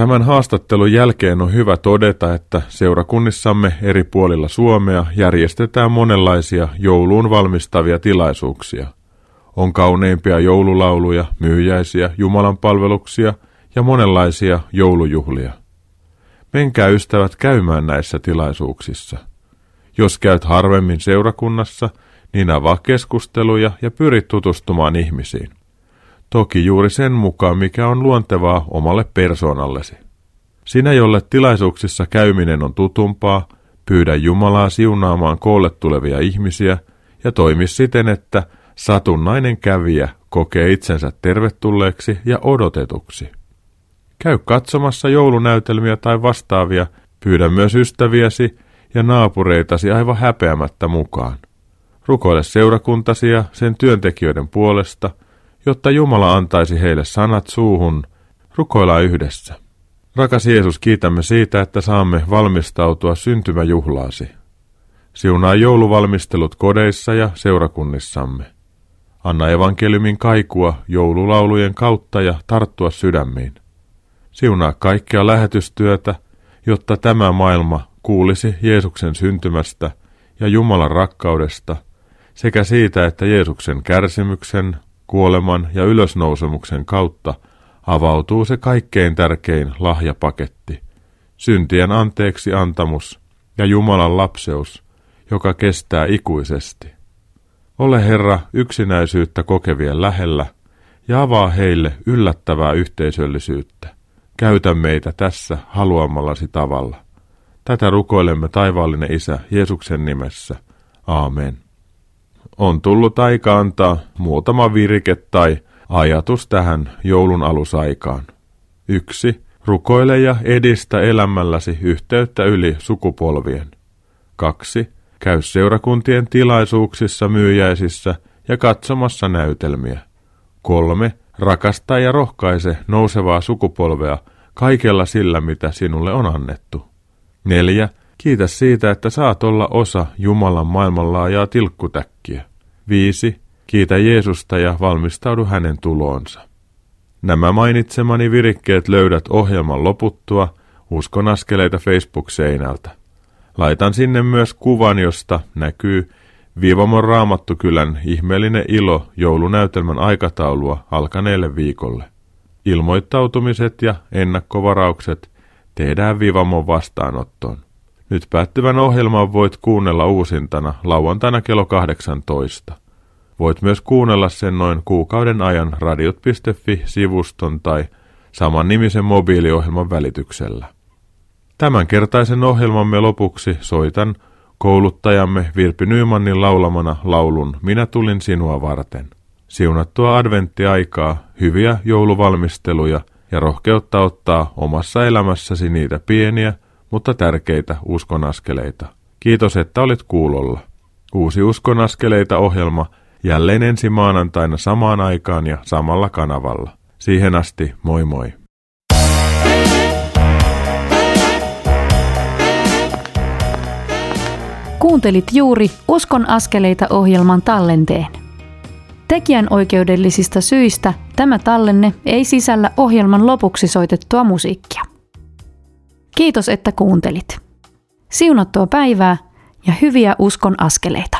Tämän haastattelun jälkeen on hyvä todeta, että seurakunnissamme eri puolilla Suomea järjestetään monenlaisia jouluun valmistavia tilaisuuksia. On kauneimpia joululauluja, myyjäisiä, Jumalan palveluksia ja monenlaisia joulujuhlia. Menkää ystävät käymään näissä tilaisuuksissa. Jos käyt harvemmin seurakunnassa, niin avaa keskusteluja ja pyrit tutustumaan ihmisiin. Toki juuri sen mukaan, mikä on luontevaa omalle persoonallesi. Sinä, jolle tilaisuuksissa käyminen on tutumpaa, pyydä Jumalaa siunaamaan koolle tulevia ihmisiä ja toimi siten, että satunnainen kävijä kokee itsensä tervetulleeksi ja odotetuksi. Käy katsomassa joulunäytelmiä tai vastaavia, pyydä myös ystäviäsi ja naapureitasi aivan häpeämättä mukaan. Rukoile seurakuntasi ja sen työntekijöiden puolesta – jotta Jumala antaisi heille sanat suuhun, rukoillaan yhdessä. Rakas Jeesus, kiitämme siitä, että saamme valmistautua syntymäjuhlaasi. Siunaa jouluvalmistelut kodeissa ja seurakunnissamme. Anna evankeliumin kaikua joululaulujen kautta ja tarttua sydämiin. Siunaa kaikkea lähetystyötä, jotta tämä maailma kuulisi Jeesuksen syntymästä ja Jumalan rakkaudesta sekä siitä, että Jeesuksen kärsimyksen, kuoleman ja ylösnousemuksen kautta avautuu se kaikkein tärkein lahjapaketti, syntien anteeksi antamus ja Jumalan lapseus, joka kestää ikuisesti. Ole Herra yksinäisyyttä kokevien lähellä ja avaa heille yllättävää yhteisöllisyyttä. Käytä meitä tässä haluamallasi tavalla. Tätä rukoilemme taivaallinen Isä Jeesuksen nimessä. Aamen. On tullut aika antaa muutama virike tai ajatus tähän joulun alusaikaan. Yksi. Rukoile ja edistä elämälläsi yhteyttä yli sukupolvien. Kaksi. Käy seurakuntien tilaisuuksissa, myyjäisissä ja katsomassa näytelmiä. Kolme. Rakasta ja rohkaise nousevaa sukupolvea kaikella sillä, mitä sinulle on annettu. Neljä. Kiitä siitä, että saat olla osa Jumalan maailmanlaajaa tilkkutäkkiä. Viisi. Kiitä Jeesusta ja valmistaudu hänen tuloonsa. Nämä mainitsemani virikkeet löydät ohjelman loputtua Uskon askeleita Facebook-seinältä. Laitan sinne myös kuvan, josta näkyy Viivamon Raamattukylän ihmeellinen ilo joulunäytelmän aikataulua alkaneelle viikolle. Ilmoittautumiset ja ennakkovaraukset tehdään Vivamon vastaanottoon. Nyt päättyvän ohjelman voit kuunnella uusintana lauantaina kello 18. Voit myös kuunnella sen noin kuukauden ajan radiot.fi-sivuston tai saman nimisen mobiiliohjelman välityksellä. Tämänkertaisen ohjelmamme lopuksi soitan kouluttajamme Virpi Nymanin laulamana laulun Minä tulin sinua varten. Siunattua adventtiaikaa, hyviä jouluvalmisteluja ja rohkeutta ottaa omassa elämässäsi niitä pieniä, mutta tärkeitä uskonaskeleita. Kiitos, että olit kuulolla. Uusi uskonaskeleita ohjelma jälleen ensi maanantaina samaan aikaan ja samalla kanavalla. Siihen asti, moi moi. Kuuntelit juuri Uskon askeleita ohjelman tallenteen. Tekijän oikeudellisista syistä tämä tallenne ei sisällä ohjelman lopuksi soitettua musiikkia. Kiitos, että kuuntelit. Siunattua päivää ja hyviä uskon askeleita.